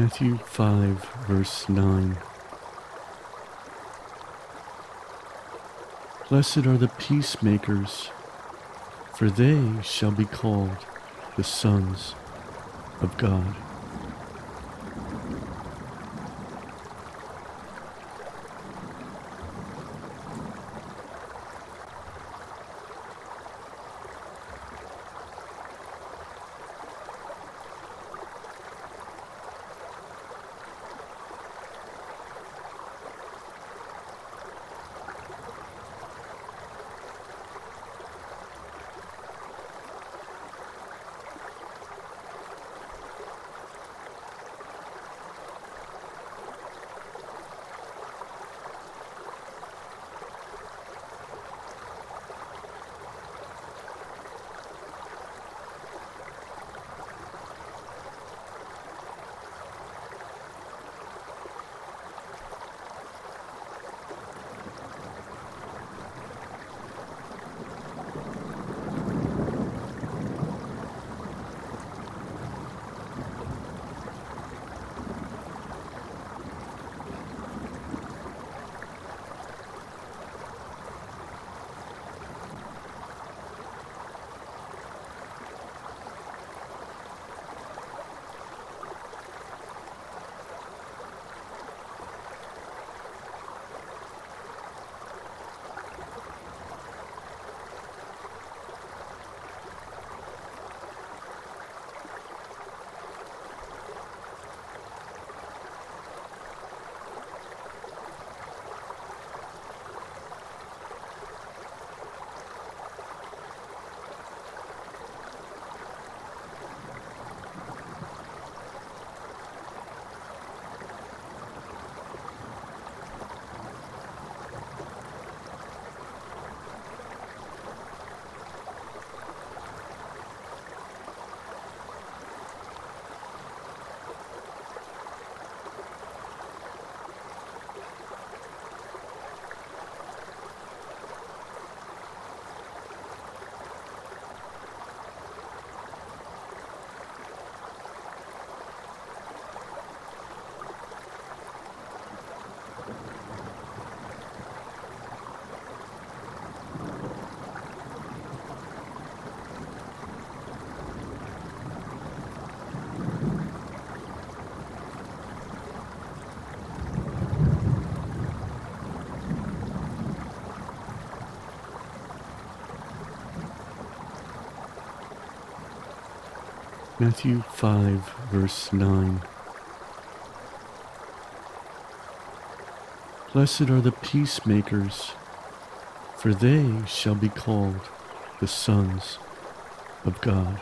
Matthew 5, verse 9. Blessed are the peacemakers, for they shall be called the sons of God. Matthew 5, verse 9. Blessed are the peacemakers, for they shall be called the sons of God.